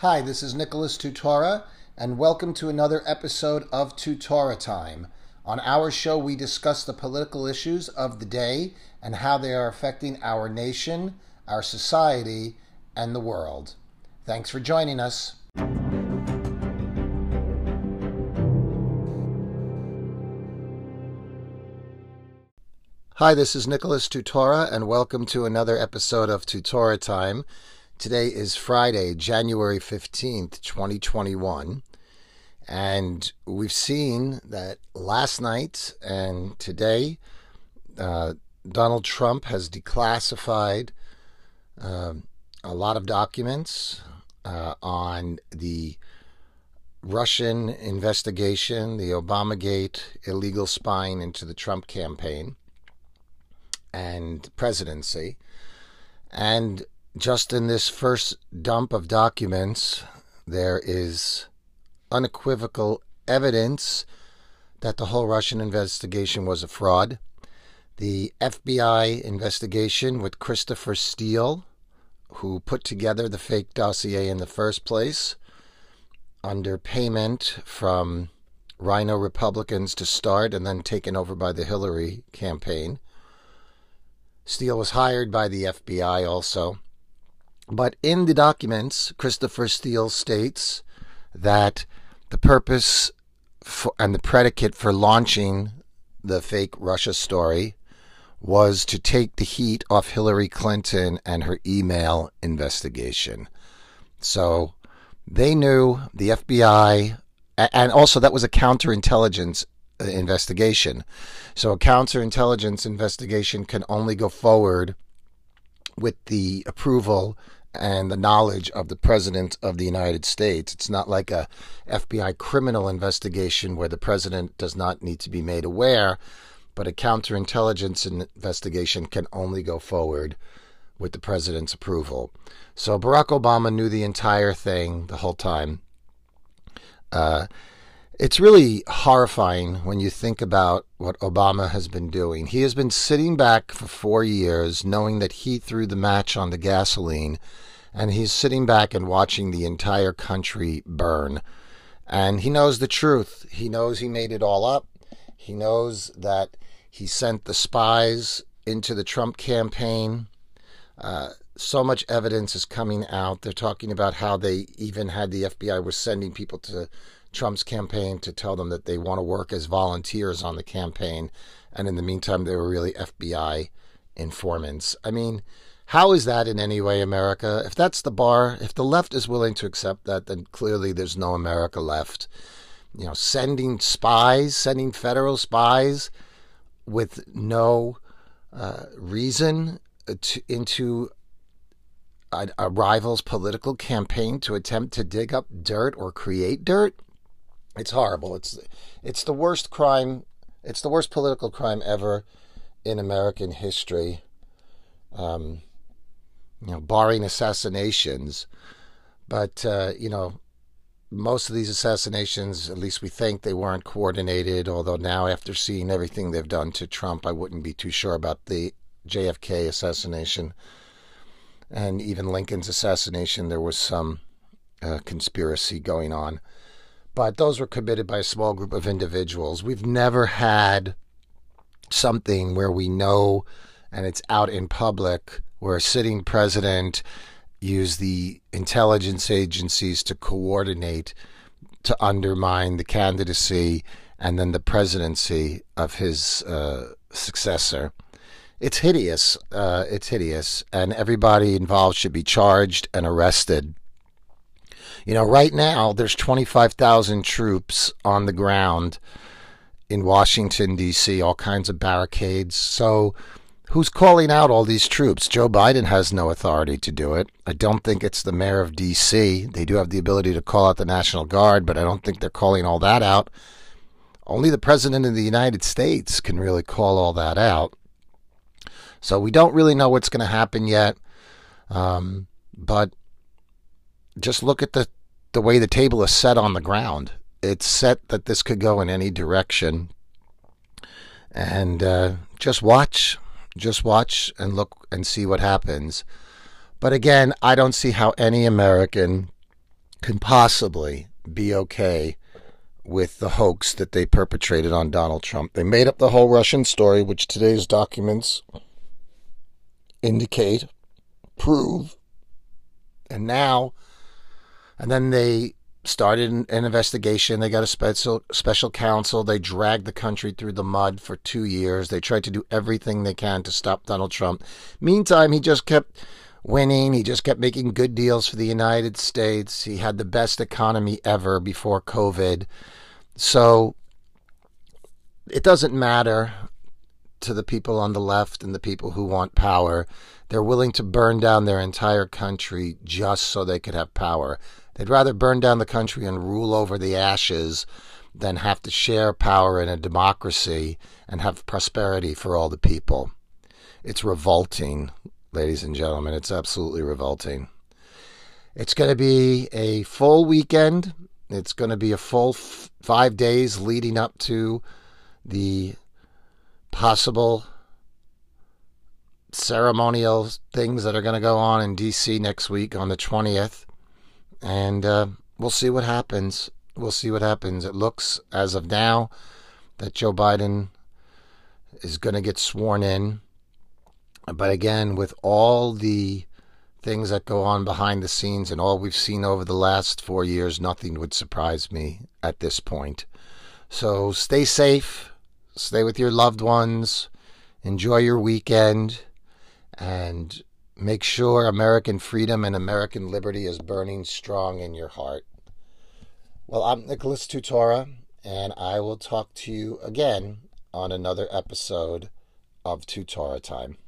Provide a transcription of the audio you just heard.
Hi, this is Nicholas Tutora, and welcome to another episode of Tutora Time. On our show, we discuss the political issues of the day and how they are affecting our nation, our society, and the world. Thanks for joining us. Hi, this is Nicholas Tutora, and welcome to another episode of Tutora Time. Today is Friday, January 15th, 2021. And we've seen that last night and today, uh, Donald Trump has declassified uh, a lot of documents uh, on the Russian investigation, the Obamagate illegal spying into the Trump campaign and presidency. And just in this first dump of documents, there is unequivocal evidence that the whole Russian investigation was a fraud. The FBI investigation with Christopher Steele, who put together the fake dossier in the first place, under payment from RINO Republicans to start and then taken over by the Hillary campaign. Steele was hired by the FBI also. But in the documents, Christopher Steele states that the purpose for, and the predicate for launching the fake Russia story was to take the heat off Hillary Clinton and her email investigation. So they knew the FBI, and also that was a counterintelligence uh, investigation. So a counterintelligence investigation can only go forward with the approval and the knowledge of the president of the United States. It's not like a FBI criminal investigation where the president does not need to be made aware, but a counterintelligence investigation can only go forward with the president's approval. So Barack Obama knew the entire thing the whole time. Uh, it's really horrifying when you think about what Obama has been doing. He has been sitting back for four years knowing that he threw the match on the gasoline, and he's sitting back and watching the entire country burn. And he knows the truth. He knows he made it all up. He knows that he sent the spies into the Trump campaign. Uh, so much evidence is coming out. They're talking about how they even had the FBI was sending people to Trump's campaign to tell them that they want to work as volunteers on the campaign. And in the meantime, they were really FBI informants. I mean, how is that in any way America? If that's the bar, if the left is willing to accept that, then clearly there's no America left. You know, sending spies, sending federal spies with no uh, reason to, into a, a rival's political campaign to attempt to dig up dirt or create dirt. It's horrible. It's it's the worst crime. It's the worst political crime ever in American history. Um, you know, barring assassinations, but uh, you know, most of these assassinations, at least we think, they weren't coordinated. Although now, after seeing everything they've done to Trump, I wouldn't be too sure about the JFK assassination and even Lincoln's assassination. There was some uh, conspiracy going on but those were committed by a small group of individuals. We've never had something where we know and it's out in public where a sitting president used the intelligence agencies to coordinate to undermine the candidacy and then the presidency of his uh, successor. It's hideous. Uh, it's hideous. And everybody involved should be charged and arrested. You know, right now there's 25,000 troops on the ground in Washington, D.C., all kinds of barricades. So, who's calling out all these troops? Joe Biden has no authority to do it. I don't think it's the mayor of D.C. They do have the ability to call out the National Guard, but I don't think they're calling all that out. Only the President of the United States can really call all that out. So, we don't really know what's going to happen yet. Um, but just look at the the way the table is set on the ground. It's set that this could go in any direction. And uh, just watch, just watch and look and see what happens. But again, I don't see how any American can possibly be okay with the hoax that they perpetrated on Donald Trump. They made up the whole Russian story, which today's documents indicate, prove, and now, and then they started an, investigation. They got a special special counsel. They dragged the country through the mud for two years. They tried to do everything they can to stop Donald Trump. Meantime, he just kept winning. He just kept making good deals for the United States. He had the best economy ever before COVID. So it doesn't matter to the people on the left and the people who want power. They're willing to burn down their entire country just so they could have power. They'd rather burn down the country and rule over the ashes than have to share power in a democracy and have prosperity for all the people. It's revolting ladies and gentlemen. It's absolutely revolting. It's going to be a full weekend. It's going to be a full f- five days leading up to the possible ceremonial things that are going to go on in D.C. next week on the 20th. And uh, we'll see what happens. We'll see what happens. It looks, as of now, that Joe Biden is going to get sworn in. But again, with all the things that go on behind the scenes and all we've seen over the last four years, nothing would surprise me at this point. So stay safe, stay with your loved ones, enjoy your weekend, and make sure American freedom and American liberty is burning strong in your heart. Well, I'm Nicholas Tutora, and I will talk to you again on another episode of Tutora Time.